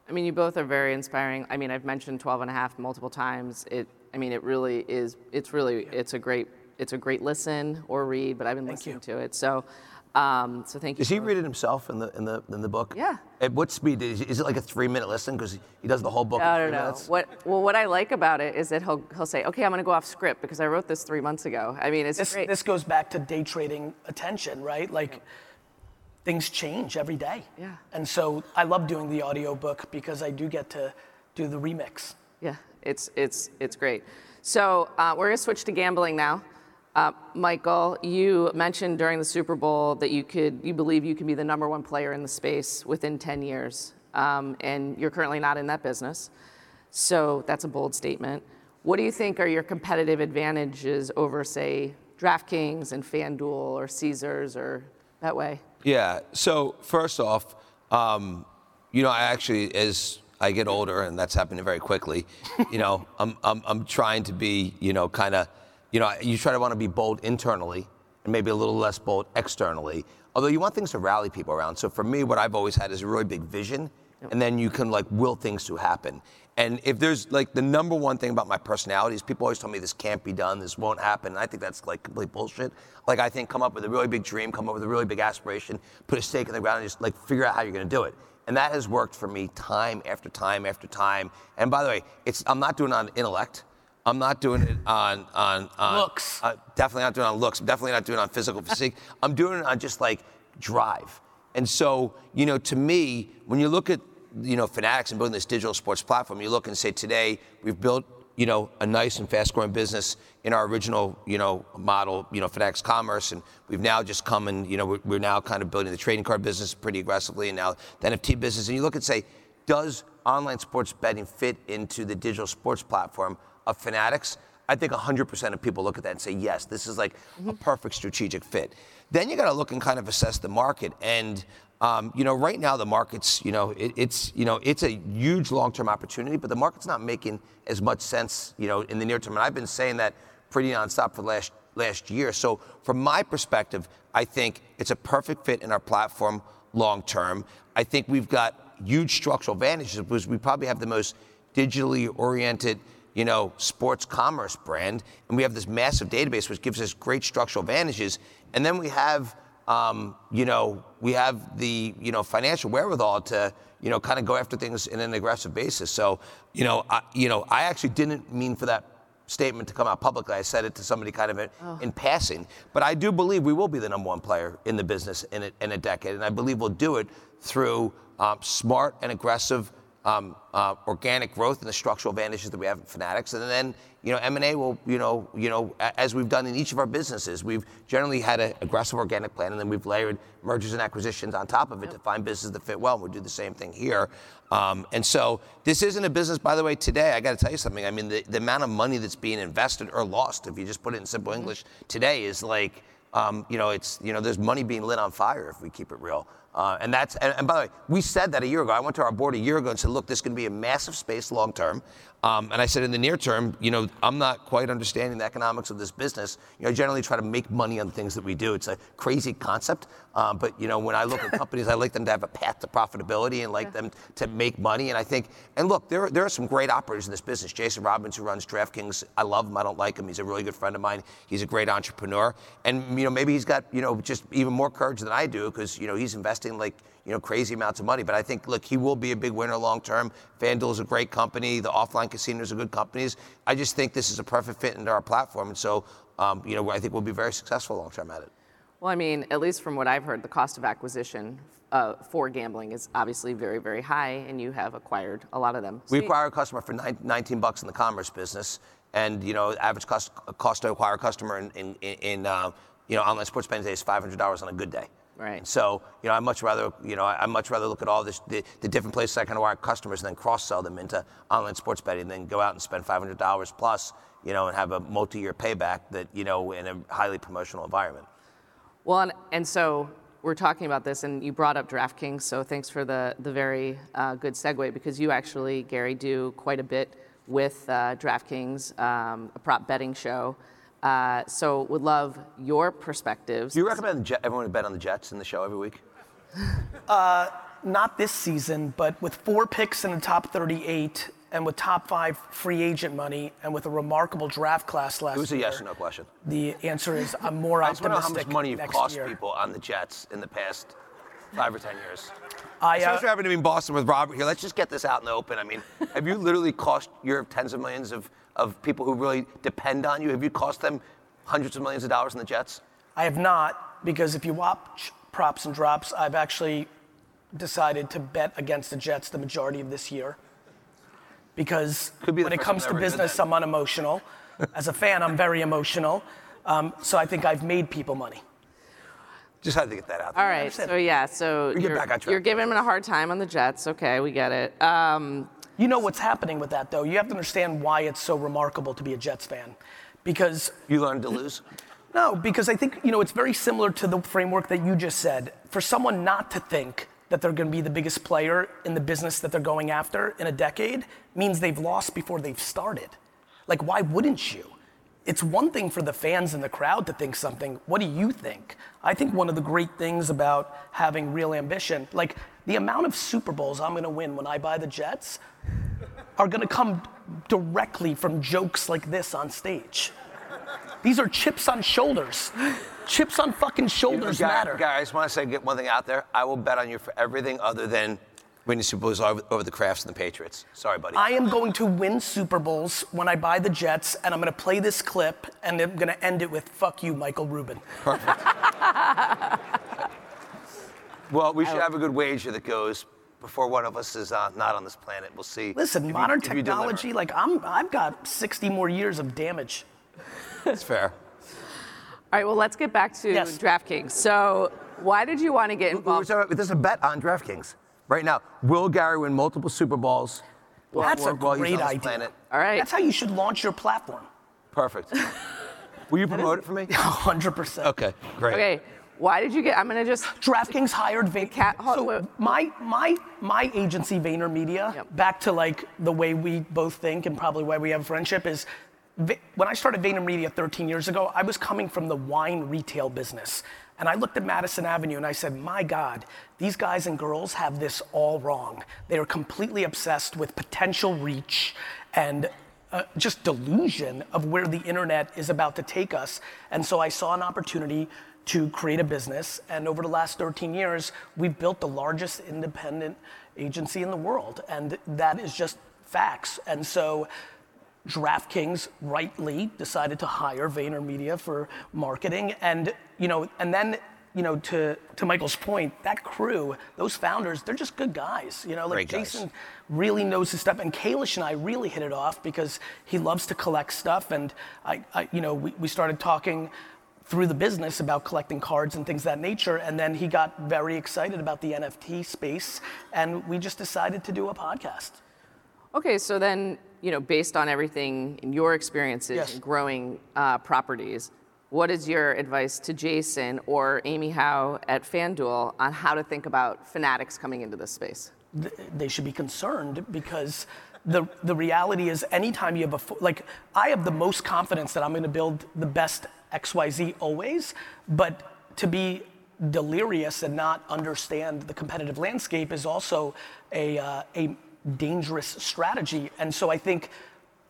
I mean, you both are very inspiring. I mean, I've mentioned 12 and a half multiple times. It, I mean, it really is, it's really, it's a great, it's a great listen or read, but I've been listening to it. So, um, so thank you. Does he read it himself in the in the in the book? Yeah. At what speed is, is it? Like a three minute listen because he does the whole book No, in no, three no. minutes? What, well, what I like about it is that he'll, he'll say, okay, I'm going to go off script because I wrote this three months ago. I mean, it's This, great. this goes back to day trading attention, right? Like things change every day. Yeah. And so I love doing the audiobook because I do get to do the remix. Yeah, it's, it's, it's great. So uh, we're going to switch to gambling now. Uh, Michael, you mentioned during the Super Bowl that you could, you believe you can be the number one player in the space within 10 years, um, and you're currently not in that business. So that's a bold statement. What do you think are your competitive advantages over, say, DraftKings and FanDuel or Caesars or that way? Yeah. So first off, um, you know, I actually, as I get older, and that's happening very quickly, you know, I'm, I'm, I'm trying to be, you know, kind of, you know, you try to want to be bold internally and maybe a little less bold externally. Although you want things to rally people around. So for me, what I've always had is a really big vision, and then you can like will things to happen. And if there's like the number one thing about my personality is people always tell me this can't be done, this won't happen. And I think that's like complete bullshit. Like I think come up with a really big dream, come up with a really big aspiration, put a stake in the ground, and just like figure out how you're gonna do it. And that has worked for me time after time after time. And by the way, it's I'm not doing it on intellect. I'm not doing it on on, on Looks. Uh, definitely not doing it on looks. I'm definitely not doing it on physical physique. I'm doing it on just like drive. And so, you know, to me, when you look at you know Fanatics and building this digital sports platform, you look and say today we've built you know a nice and fast-growing business in our original you know model, you know Fanatics Commerce, and we've now just come and you know we're, we're now kind of building the trading card business pretty aggressively, and now the NFT business. And you look and say, does online sports betting fit into the digital sports platform of Fanatics? I think 100% of people look at that and say, yes, this is like a perfect strategic fit. Then you got to look and kind of assess the market. And um, you know, right now the market's, you know, it, it's, you know, it's a huge long-term opportunity, but the market's not making as much sense, you know, in the near term. And I've been saying that pretty nonstop for the last last year. So from my perspective, I think it's a perfect fit in our platform long term. I think we've got huge structural advantages because we probably have the most digitally oriented you know, sports commerce brand, and we have this massive database which gives us great structural advantages. And then we have, um, you know, we have the, you know, financial wherewithal to, you know, kind of go after things in an aggressive basis. So, you know, I, you know, I actually didn't mean for that statement to come out publicly. I said it to somebody kind of in, in passing. But I do believe we will be the number one player in the business in a, in a decade, and I believe we'll do it through um, smart and aggressive um, uh, organic growth and the structural advantages that we have at Fanatics, and then you know M&A will you know you know as we've done in each of our businesses, we've generally had an aggressive organic plan, and then we've layered mergers and acquisitions on top of it to find businesses that fit well. And we'll do the same thing here. Um, and so this isn't a business, by the way. Today, I got to tell you something. I mean, the, the amount of money that's being invested or lost, if you just put it in simple English, today is like um, you know, it's you know, there's money being lit on fire if we keep it real. Uh, and that's and, and by the way, we said that a year ago. I went to our board a year ago and said, look, this to be a massive space long term. Um, and I said, in the near term, you know, I'm not quite understanding the economics of this business. You know, I generally try to make money on things that we do. It's a crazy concept, um, but you know, when I look at companies, I like them to have a path to profitability and like them to make money. And I think, and look, there there are some great operators in this business. Jason Robins, who runs DraftKings, I love him. I don't like him. He's a really good friend of mine. He's a great entrepreneur, and you know, maybe he's got you know just even more courage than I do because you know he's investing like you know crazy amounts of money. But I think, look, he will be a big winner long term. FanDuel is a great company. The offline casinos are good companies. I just think this is a perfect fit into our platform, and so um, you know I think we'll be very successful long term at it. Well, I mean, at least from what I've heard, the cost of acquisition uh, for gambling is obviously very, very high, and you have acquired a lot of them. We acquire a customer for nine- 19 bucks in the commerce business, and you know, average cost cost to acquire a customer in in, in uh, you know online sports betting today is $500 on a good day. Right. And so you know, I much rather you know I much rather look at all this the, the different places I can acquire customers and then cross sell them into online sports betting, than go out and spend $500 plus you know and have a multi-year payback that you know in a highly promotional environment. Well, and, and so we're talking about this, and you brought up DraftKings, so thanks for the, the very uh, good segue because you actually, Gary, do quite a bit with uh, DraftKings, um, a prop betting show. Uh, so would love your perspectives. Do you recommend the Jet, everyone to bet on the Jets in the show every week? Not this season, but with four picks in the top 38 and with top five free agent money and with a remarkable draft class last year. It was a year. yes or no question. The answer is I'm more I just want to know how much money you've cost year. people on the Jets in the past five or ten years. I, uh, Especially having to be in Boston with Robert here. Let's just get this out in the open. I mean, have you literally cost your tens of millions of, of people who really depend on you? Have you cost them hundreds of millions of dollars in the Jets? I have not because if you watch props and drops, I've actually decided to bet against the Jets the majority of this year. Because be when it comes to I ever did business. I'm unemotional. As a fan, I'm very emotional. Um, so I think I've made people money. Just had to get that out. there. All right, so yeah, so get you're, back on track. you're giving him a hard time on the Jets. Okay, we get it. Um, You know what's happening with that, though. You have to understand why it's so remarkable to be a Jets fan. Because You learned to lose. No, because I think, you know, it's very similar to the framework that you just said. For someone not to think that they're going to be the biggest player in the business that they're going after in a decade means they've lost before they've started. Like, why wouldn't you? It's one thing for the fans in the crowd to think something. What do you think? I think one of the great things about having real ambition, like the amount of Super Bowls I'm going to win when I buy the Jets, are going to come directly from jokes like this on stage. These are chips on shoulders. Chips on fucking shoulders Gary, matter. Gary, I just want to say, get one thing out there. I will bet on you for everything other than winning Super Bowls over, over the Krafts and the Patriots. Sorry, buddy. I am going to win Super Bowls when I buy the Jets, and I'm going to play this clip, and I'm going to end it with "fuck you, Michael Rubin." well, we should have a good wager that goes before one of us is uh, not on this planet. We'll see. Listen, if you- modern if you deliver. technology, like I'm, I've got 60 more years of damage. That's fair. All right, well, let's get back to Yes. DraftKings. So, why did you want to get We- we involved? were talking- There's a bet on DraftKings right now. Will Gary win multiple Super Bowls? while- That's a while he's great on this idea. Planet? All right. That's how you should launch your platform. Perfect. Will you promote it for me? 100%. Okay, great. Okay, why did you get? I'm gonna just. DraftKings hired Vayner. cat- hold- so wait. my my my agency VaynerMedia, Yep. back to like the way we both think and probably why we have friendship is. When I started VaynerMedia 13 years ago, I was coming from the wine retail business. And I looked at Madison Avenue and I said, my God, these guys and girls have this all wrong. They are completely obsessed with potential reach and uh, just delusion of where the internet is about to take us. And so I saw an opportunity to create a business. And over the last 13 years, we've built the largest independent agency in the world. And that is just facts. And so DraftKings rightly decided to hire VaynerMedia for marketing, and you know, and then you know, to to Michael's point, that crew, those founders, they're just good guys. You know, like Great guys. Jason really knows his stuff, and Kalish and I really hit it off because he loves to collect stuff, and I, I you know, we, we started talking through the business about collecting cards and things of that nature, and then he got very excited about the NFT space, and we just decided to do a podcast. Okay, so then, you know, based on everything in your experiences Yes. in growing uh, properties, what is your advice to Jason or Amy Howe at FanDuel on how to think about fanatics coming into this space? they should be concerned because the the reality is anytime you have a like I have the most confidence that I'm going to build the best XYZ always, but to be delirious and not understand the competitive landscape is also a uh, a dangerous strategy. And so I think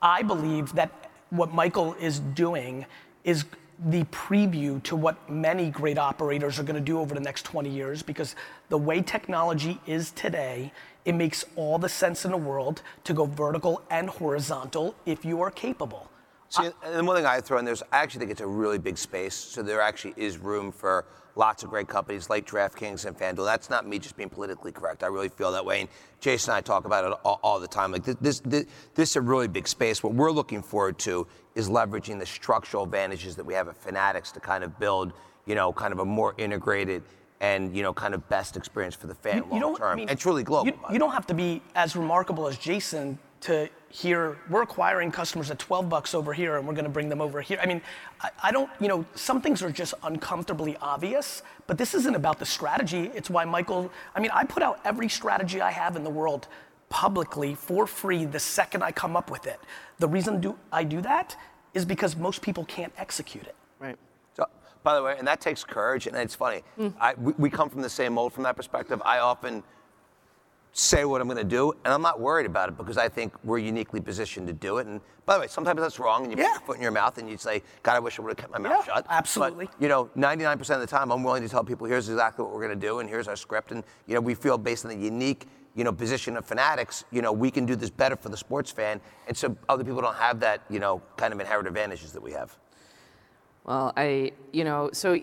I believe that what Michael is doing is the preview to what many great operators are going to do over the next 20 years because the way technology is today, it makes all the sense in the world to go vertical and horizontal if you are capable. See, and one thing I throw in there is I actually think it's a really big space. So there actually is room for lots of great companies like DraftKings and FanDuel. That's not me just being politically correct. I really feel that way. And Jason and I talk about it all, all the time. Like this, this, this, is a really big space. What we're looking forward to is leveraging the structural advantages that we have at Fanatics to kind of build, you know, kind of a more integrated and you know, kind of best experience for the fan long term and truly global. You, you don't have to be as remarkable as Jason to hear we're acquiring customers at 12 bucks over here and we're going to bring them over here. I mean, I, I don't, you know, some things are just uncomfortably obvious, but this isn't about the strategy. It's why Michael, I mean, I put out every strategy I have in the world publicly for free the second I come up with it. The reason do, I do that is because most people can't execute it. Right. So, by the way, and that takes courage, and it's funny. Mm. I, we, we come from the same mold from that perspective. I often say what I'm going to do, and I'm not worried about it because I think we're uniquely positioned to do it. And by the way, sometimes that's wrong, and you Yeah. put your foot in your mouth, and you say, "God, I wish I would have kept my mouth Yeah, shut." absolutely. But, you know, 99% of the time, I'm willing to tell people, "Here's exactly what we're going to do, and here's our script." And you know, we feel based on the unique, you know, position of fanatics, you know, we can do this better for the sports fan, and so other people don't have that, you know, kind of inherent advantages that we have. Well, I, you know, so,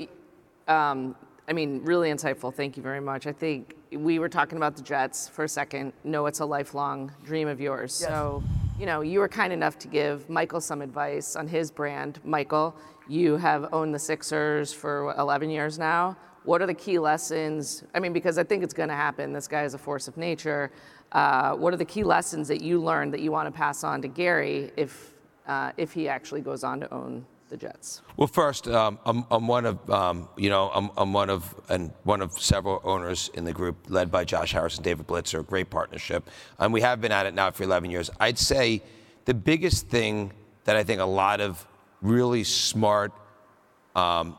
um, I mean, really insightful. Thank you very much. I think we were talking about the Jets for a second. No, it's a lifelong dream of yours. So, you know, you were kind enough to give Michael some advice on his brand. Michael, you have owned the Sixers for what, 11 years now. What are the key lessons? I mean, because I think it's going to happen. This guy is a force of nature. Uh, what are the key lessons that you learned that you want to pass on to Gary if, uh, if he actually goes on to own the Jets? Well, first, um, I'm, I'm one of um, you know I'm, I'm one of and one of several owners in the group, led by Josh Harris and David Blitzer. Great partnership, and we have been at it now for 11 years. I'd say the biggest thing that I think a lot of really smart um,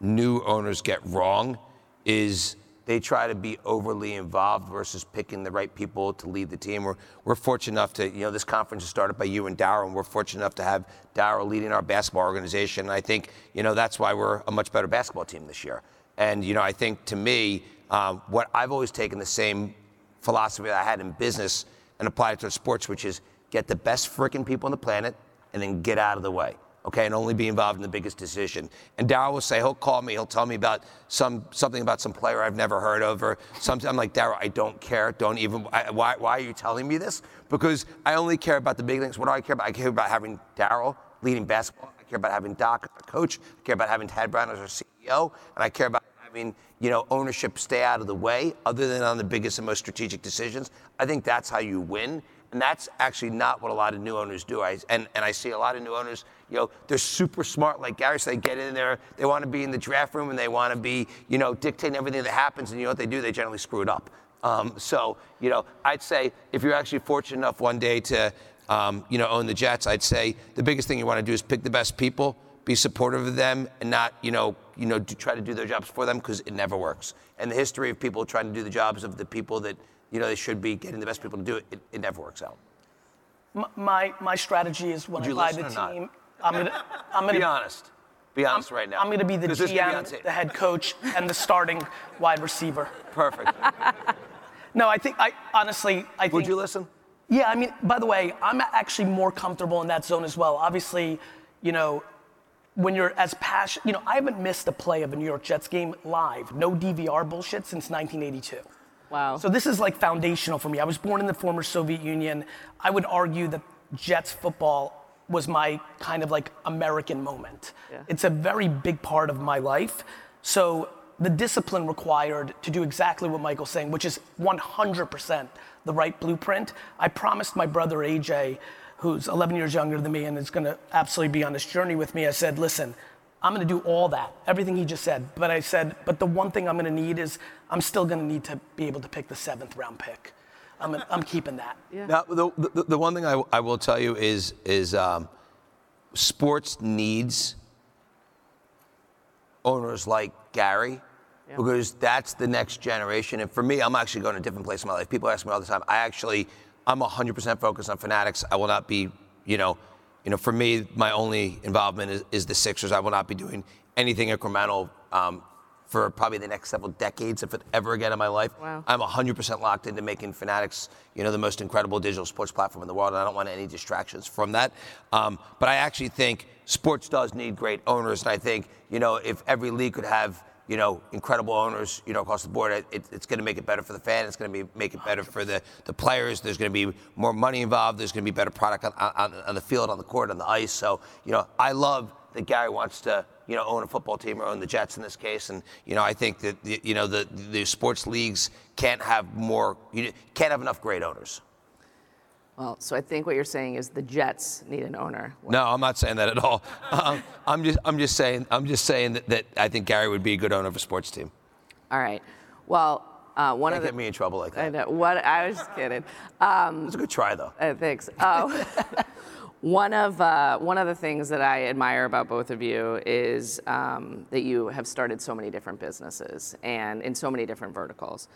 new owners get wrong is they try to be overly involved versus picking the right people to lead the team. We're, we're fortunate enough to, you know, this conference is started by you and Daryl, and we're fortunate enough to have Daryl leading our basketball organization. And I think, you know, that's why we're a much better basketball team this year. And, you know, I think to me, um, what I've always taken the same philosophy that I had in business and applied it to sports, which is get the best freaking people on the planet and then get out of the way okay, and only be involved in the biggest decision. And Daryl will say, he'll call me, he'll tell me about some something about some player I've never heard of, or something. I'm like, Daryl, I don't care. Don't even. I, why, why are you telling me this? Because I only care about the big things. What do I care about? I care about having Daryl leading basketball. I care about having Doc as a coach. I care about having Tad Brown as our CEO, and I care about having you know ownership stay out of the way, other than on the biggest and most strategic decisions. I think that's how you win. And that's actually not what a lot of new owners do. I, and, and I see a lot of new owners, you know, they're super smart, like Gary said, they get in there, they want to be in the draft room and they want to be, you know, dictating everything that happens. And you know what they do? They generally screw it up. Um, so, you know, I'd say if you're actually fortunate enough one day to, um, you know, own the Jets, I'd say the biggest thing you want to do is pick the best people, be supportive of them, and not, you know, you know, try to do their jobs for them because it never works. And the history of people trying to do the jobs of the people that you know, they should be getting the best people to do it. It, it never works out. My, my strategy is when I buy the team, I'm gonna, I'm gonna Be honest. Be honest I'm, right now. I'm gonna be the 'Cause this be GM, the head coach, and the starting wide receiver. Perfect. No, I think I honestly, I think. Would you listen? Yeah, I mean, by the way, I'm actually more comfortable in that zone as well. Obviously, you know, when you're as passionate, you know, I haven't missed a play of a New York Jets game live, no DVR bullshit since 1982. Wow. So this is like foundational for me. I was born in the former Soviet Union. I would argue that Jets football was my kind of like American moment. Yeah. It's a very big part of my life. So the discipline required to do exactly what Michael's saying, which is 100% the right blueprint. I promised my brother AJ, who's 11 years younger than me and is going to absolutely be on this journey with me. I said, listen, I'm going to do all that, everything he just said. But I said, but the one thing I'm going to need is I'm still going to need to be able to pick the seventh round pick. I'm, I'm keeping that. Yeah. Now, the, the, the one thing I, I will tell you is, is um, sports needs owners like Gary Yeah. because that's the next generation. And for me, I'm actually going to a different place in my life. People ask me all the time. I actually, I'm 100% focused on Fanatics. I will not be, you know, you know, for me, my only involvement is, is the Sixers. I will not be doing anything incremental um, for probably the next several decades, if it ever again in my life. Wow. I'm 100% locked into making Fanatics, you know, the most incredible digital sports platform in the world, and I don't want any distractions from that. Um, but I actually think sports does need great owners, and I think, you know, if every league could have, you know, incredible owners, you know, across the board, it, it's going to make it better for the fan. It's going to be make it better for the, the players. There's going to be more money involved. There's going to be better product on, on, on the field, on the court, on the ice. So, you know, I love that Gary wants to, you know, own a football team or own the Jets in this case. And, you know, I think that, the, you know, the, the sports leagues can't have more, you can't have enough great owners. Well, so I think what you're saying is the Jets need an owner. No, I'm not saying that at all. Um, I'm just, I'm just saying, I'm just saying that, that I think Gary would be a good owner of a sports team. All right. Well, uh, one Don't of the get me in trouble like that. I know what I was just kidding. Um, It's a good try, though. Uh, thanks. Oh, one of uh, one of the things that I admire about both of you is um, that you have started so many different businesses and in so many different verticals.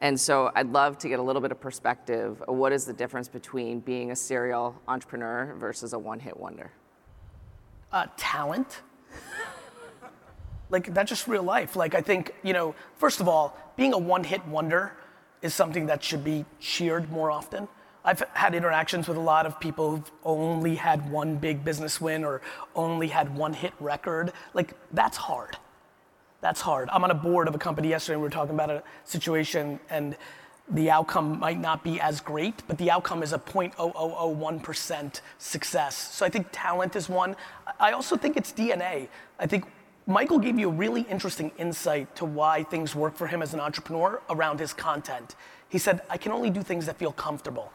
And so I'd love to get a little bit of perspective. Of what is the difference between being a serial entrepreneur versus a one-hit wonder? uh, talent. like that's just real life. Like I think you know, first of all, being a one-hit wonder is something that should be cheered more often. I've had interactions with a lot of people who've only had one big business win or only had one hit record. Like that's hard. That's hard. I'm on a board of a company yesterday. And we were talking about a situation, and the outcome might not be as great, but the outcome is a 0.0001% success. So I think talent is one. I also think it's DNA. I think Michael gave you a really interesting insight to why things work for him as an entrepreneur around his content. He said, I can only do things that feel comfortable.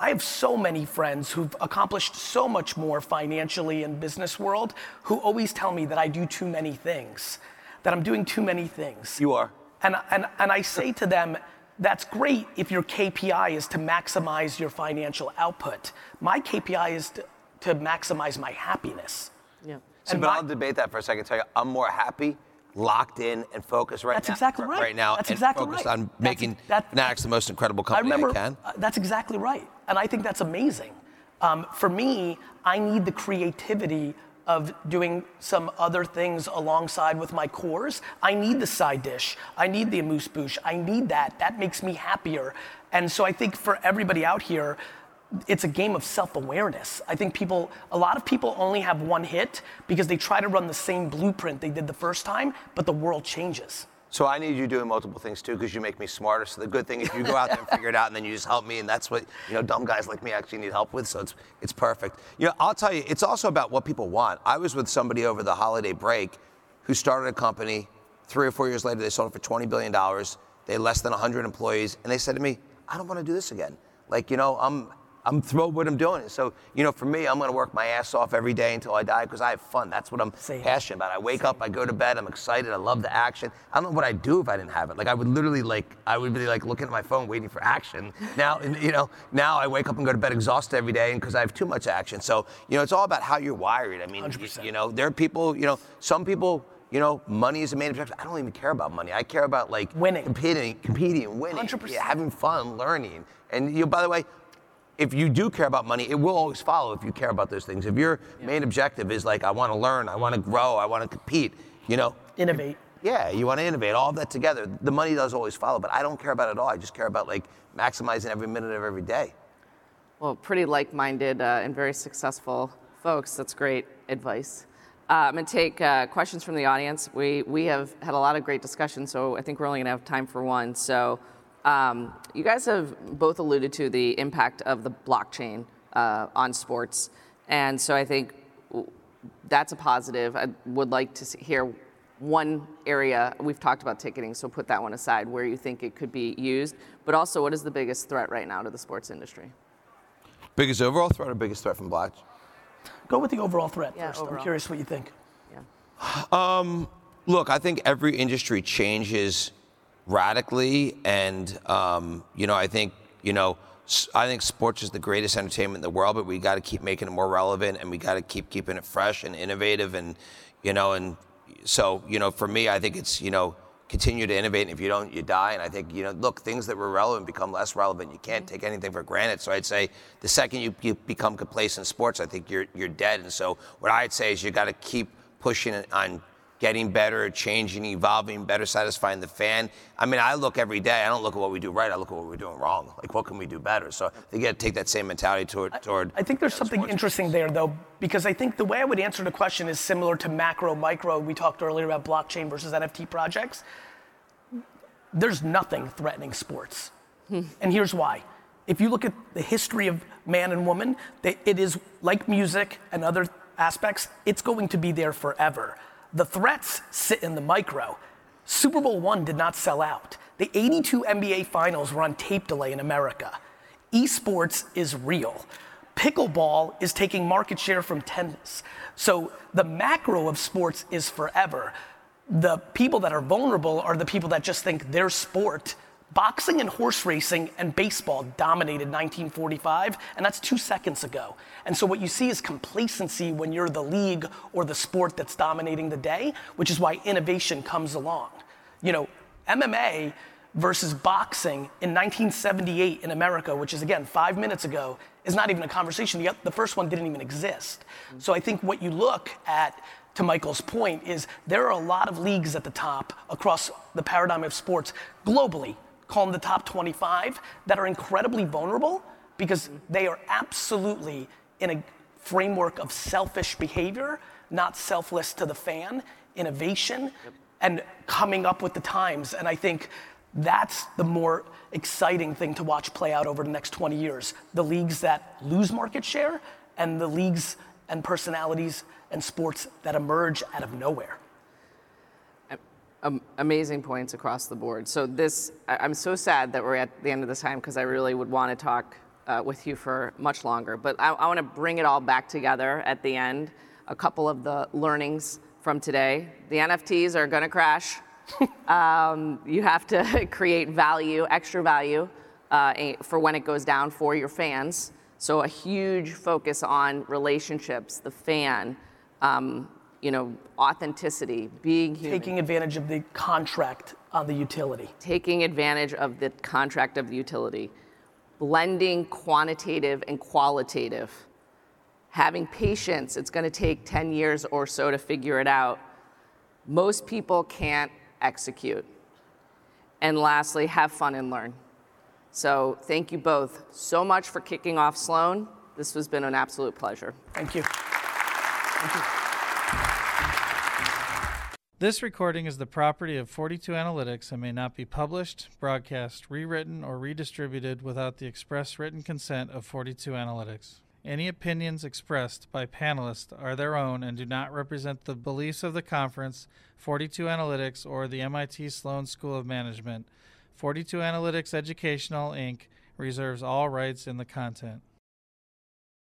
I have so many friends who've accomplished so much more financially in business world who always tell me that I do too many things, that I'm doing too many things. You are. And, and, and I say to them, that's great if your KPI is to maximize your financial output. My KPI is to, to maximize my happiness. Yeah. So, And but my- I'll debate that for a second. Tell you, I'm more happy, locked in, and focused right That's now. exactly right. Right now, That's and exactly focused right. on That's- making that- Fanatics the most incredible I company I, remember, can. uh, that's exactly right. And I think that's amazing. Um, for me, I need the creativity of doing some other things alongside with my cores. I need the side dish. I need the amuse bouche. I need that. That makes me happier. And so I think for everybody out here, it's a game of self-awareness. I think people, a lot of people only have one hit because they try to run the same blueprint they did the first time, but the world changes. So I need you doing multiple things too, because you make me smarter. So the good thing is you go out there and figure it out, and then you just help me, and that's what you know dumb guys like me actually need help with. So it's it's perfect. You know, I'll tell you, it's also about what people want. I was with somebody over the holiday break, who started a company. Three or four years later, they sold it for twenty billion dollars. They had less than hundred employees, and they said to me, "I don't want to do this again. Like, you know, I'm." I'm thrilled with what I'm doing. So, you know, for me, I'm going to work my ass off every day until I die because I have fun. That's what I'm Same. passionate about. I wake up, I go to bed, I'm excited, I love the action. I don't know what I'd do if I didn't have it. Like I would literally like I would be like looking at my phone waiting for action. Now you know, now I wake up and go to bed exhausted every day because I have too much action. So, you know, it's all about how you're wired. I mean, y- 100%. you know, there are people, you know, some people you know, money is a main objective. I don't even care about money. I care about like Winning. competing, competing, winning, 100%. Yeah, having fun, learning. And you, know, by the way, if you do care about money, it will always follow if you care about those things. If your main objective is like, I want to learn, I want to grow, I want to compete, you know, Innovate. yeah, you want to innovate, all of that together. The money does always follow, but I don't care about it at all. I just care about like maximizing every minute of every day. Well, pretty like-minded uh, and very successful folks. That's great advice. Uh, I'm going to take uh, questions from the audience. We we have had a lot of great discussions, so I think we're only going to have time for one. So, um, you guys have both alluded to the impact of the blockchain uh, on sports, and so I think that's a positive. I would like to see, hear one area we've talked about ticketing, so put that one aside where you think it could be used. But also, what is the biggest threat right now to the sports industry? Biggest overall threat or biggest threat from blockchain? Go with the overall threat Yeah, first. I'm curious what you think. Yeah. Look, I think every industry changes radically, and um, you know, I think you know, I think sports is the greatest entertainment in the world, but we got to keep making it more relevant, and we got to keep keeping it fresh and innovative, and you know, and so you know, for me, I think it's you know, continue to innovate, and if you don't, you die. And I think you know, look, things that were relevant become less relevant. You can't take anything for granted. So I'd say the second you, you become complacent in sports, I think you're you're dead. And so what I'd say is you got to keep pushing it on getting better, changing, evolving, better satisfying the fan. I mean, I look every day. I don't look at what we do right. I look at what we're doing wrong. Like, what can we do better? So you got to take that same mentality toward toward. I think there's something interesting there, though, because I think the way I would answer the question is similar to macro, micro. We talked earlier about blockchain versus NFT projects. There's nothing threatening sports. Hmm. and here's why. If you look at the history of man and woman, it is like music and other aspects, it's going to be there forever. The threats sit in the micro. Super Bowl one did not sell out. The 82 NBA finals were on tape delay in America. Esports is real. Pickleball is taking market share from tennis. So the macro of sports is forever. The people that are vulnerable are the people that just think their sport. Boxing and horse racing and baseball dominated 1945, and that's two seconds ago. And so what you see is complacency when you're the league or the sport that's dominating the day, which is why innovation comes along. You know, MMA versus boxing in 1978 in America, which is again five minutes ago, is not even a conversation. The, first one didn't even exist. So I think what you look at, to Michael's point, is there are a lot of leagues at the top across the paradigm of sports globally, call them the top 25, that are incredibly vulnerable because they are absolutely in a framework of selfish behavior, not selfless to the fan, innovation, and coming up with the times. And I think that's the more exciting thing to watch play out over the next 20 years. The leagues that lose market share and the leagues and personalities and sports that emerge out of nowhere. Am- amazing points across the board. So this, I- I'm so sad that we're at the end of this time because I really would want to talk uh, with you for much longer, but I, I want to bring it all back together at the end. A couple of the learnings from today. The NFTs are going to crash. um, you have to create value, extra value, uh, for when it goes down for your fans. So a huge focus on relationships, the fan, um, you know, authenticity, being human. Taking advantage of the contract on the utility. Taking advantage of the contract of the utility. Blending quantitative and qualitative. Having patience, it's going to take 10 years or so to figure it out. Most people can't execute. And lastly, have fun and learn. So thank you both so much for kicking off Sloan. This has been an absolute pleasure. Thank you. Thank you. This recording is the property of 42 Analytics and may not be published, broadcast, rewritten, or redistributed without the express written consent of 42 Analytics. Any opinions expressed by panelists are their own and do not represent the beliefs of the conference, 42 Analytics, or the MIT Sloan School of Management. 42 Analytics Educational, Inc. reserves all rights in the content.